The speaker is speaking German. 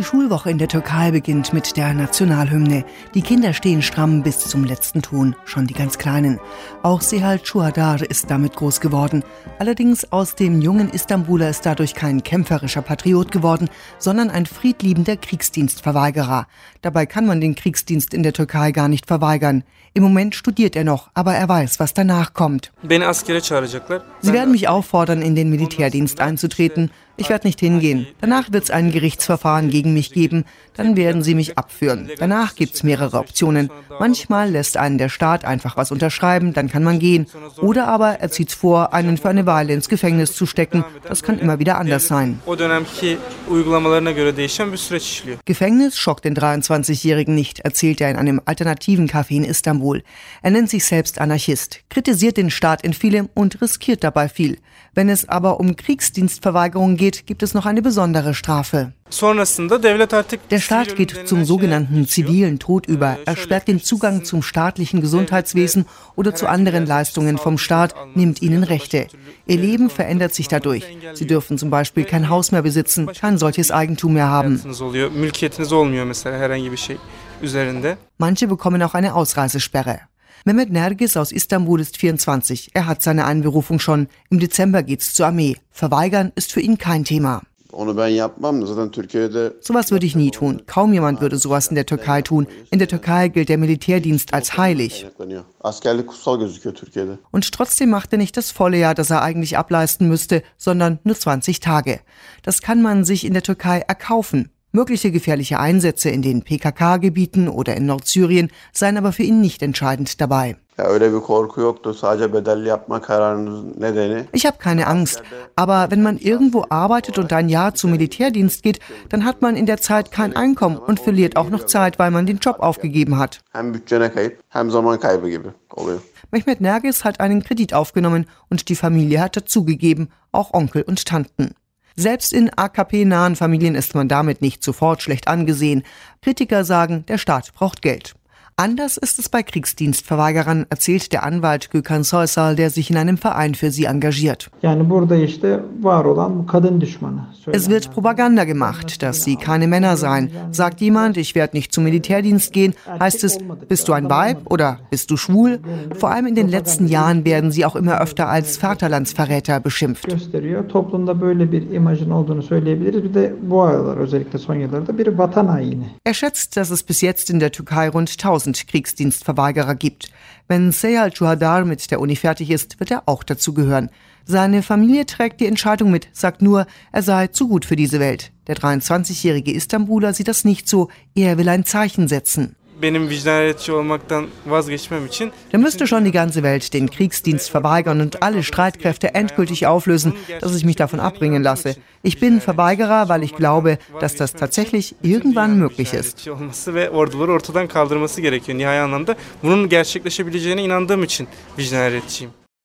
Die Schulwoche in der Türkei beginnt mit der Nationalhymne. Die Kinder stehen stramm bis zum letzten Ton, schon die ganz Kleinen. Auch Sehal Çuhadar ist damit groß geworden. Allerdings aus dem jungen Istanbuler ist dadurch kein kämpferischer Patriot geworden, sondern ein friedliebender Kriegsdienstverweigerer. Dabei kann man den Kriegsdienst in der Türkei gar nicht verweigern. Im Moment studiert er noch, aber er weiß, was danach kommt. Sie werden mich auffordern, in den Militärdienst einzutreten. Ich werde nicht hingehen. Danach wird es ein Gerichtsverfahren gegen mich geben. Dann werden sie mich abführen. Danach gibt es mehrere Optionen. Manchmal lässt einen der Staat einfach was unterschreiben, dann kann man gehen. Oder aber er zieht vor, einen für eine Weile ins Gefängnis zu stecken. Das kann immer wieder anders sein. Gefängnis schockt den 23-Jährigen nicht, erzählt er in einem alternativen Café in Istanbul. Er nennt sich selbst Anarchist, kritisiert den Staat in vielem und riskiert dabei viel. Wenn es aber um Kriegsdienstverweigerung geht, gibt es noch eine besondere Strafe. Der Staat geht zum sogenannten zivilen Tod über. Er sperrt den Zugang zum staatlichen Gesundheitswesen oder zu anderen Leistungen vom Staat, nimmt ihnen Rechte. Ihr Leben verändert sich dadurch. Sie dürfen zum Beispiel kein Haus mehr besitzen, kein solches Eigentum mehr haben. Manche bekommen auch eine Ausreisesperre. Mehmet Nergis aus Istanbul ist 24. Er hat seine Einberufung schon. Im Dezember geht's zur Armee. Verweigern ist für ihn kein Thema. Sowas würde ich nie tun. Kaum jemand würde sowas in der Türkei tun. In der Türkei gilt der Militärdienst als heilig. Und trotzdem macht er nicht das volle Jahr, das er eigentlich ableisten müsste, sondern nur 20 Tage. Das kann man sich in der Türkei erkaufen. Mögliche gefährliche Einsätze in den PKK-Gebieten oder in Nordsyrien seien aber für ihn nicht entscheidend dabei. Ich habe keine Angst, aber wenn man irgendwo arbeitet und ein Jahr zum Militärdienst geht, dann hat man in der Zeit kein Einkommen und verliert auch noch Zeit, weil man den Job aufgegeben hat. Mehmet Nergis hat einen Kredit aufgenommen und die Familie hat dazugegeben, auch Onkel und Tanten. Selbst in AKP-nahen Familien ist man damit nicht sofort schlecht angesehen. Kritiker sagen, der Staat braucht Geld. Anders ist es bei Kriegsdienstverweigerern, erzählt der Anwalt Gökhan Soysal, der sich in einem Verein für sie engagiert. Es wird Propaganda gemacht, dass sie keine Männer seien. Sagt jemand, ich werde nicht zum Militärdienst gehen, heißt es, bist du ein Weib oder bist du schwul? Vor allem in den letzten Jahren werden sie auch immer öfter als Vaterlandsverräter beschimpft. Er schätzt, dass es bis jetzt in der Türkei rund 1000 1000 Kriegsdienstverweigerer gibt. Wenn Seyal Chouhadar mit der Uni fertig ist, wird er auch dazugehören. Seine Familie trägt die Entscheidung mit, sagt nur, er sei zu gut für diese Welt. Der 23-jährige Istanbuler sieht das nicht so, er will ein Zeichen setzen benim vicdaniyetçi olmaktan vazgeçmem için Da müsste schon die ganze Welt den Kriegsdienst verweigern und alle Streitkräfte endgültig auflösen, dass ich mich davon abbringen lasse. Ich bin Verweigerer, weil ich glaube, dass das tatsächlich irgendwann möglich ist. bunun gerçekleşebileceğine inandığım için vicdaniyetçiyim.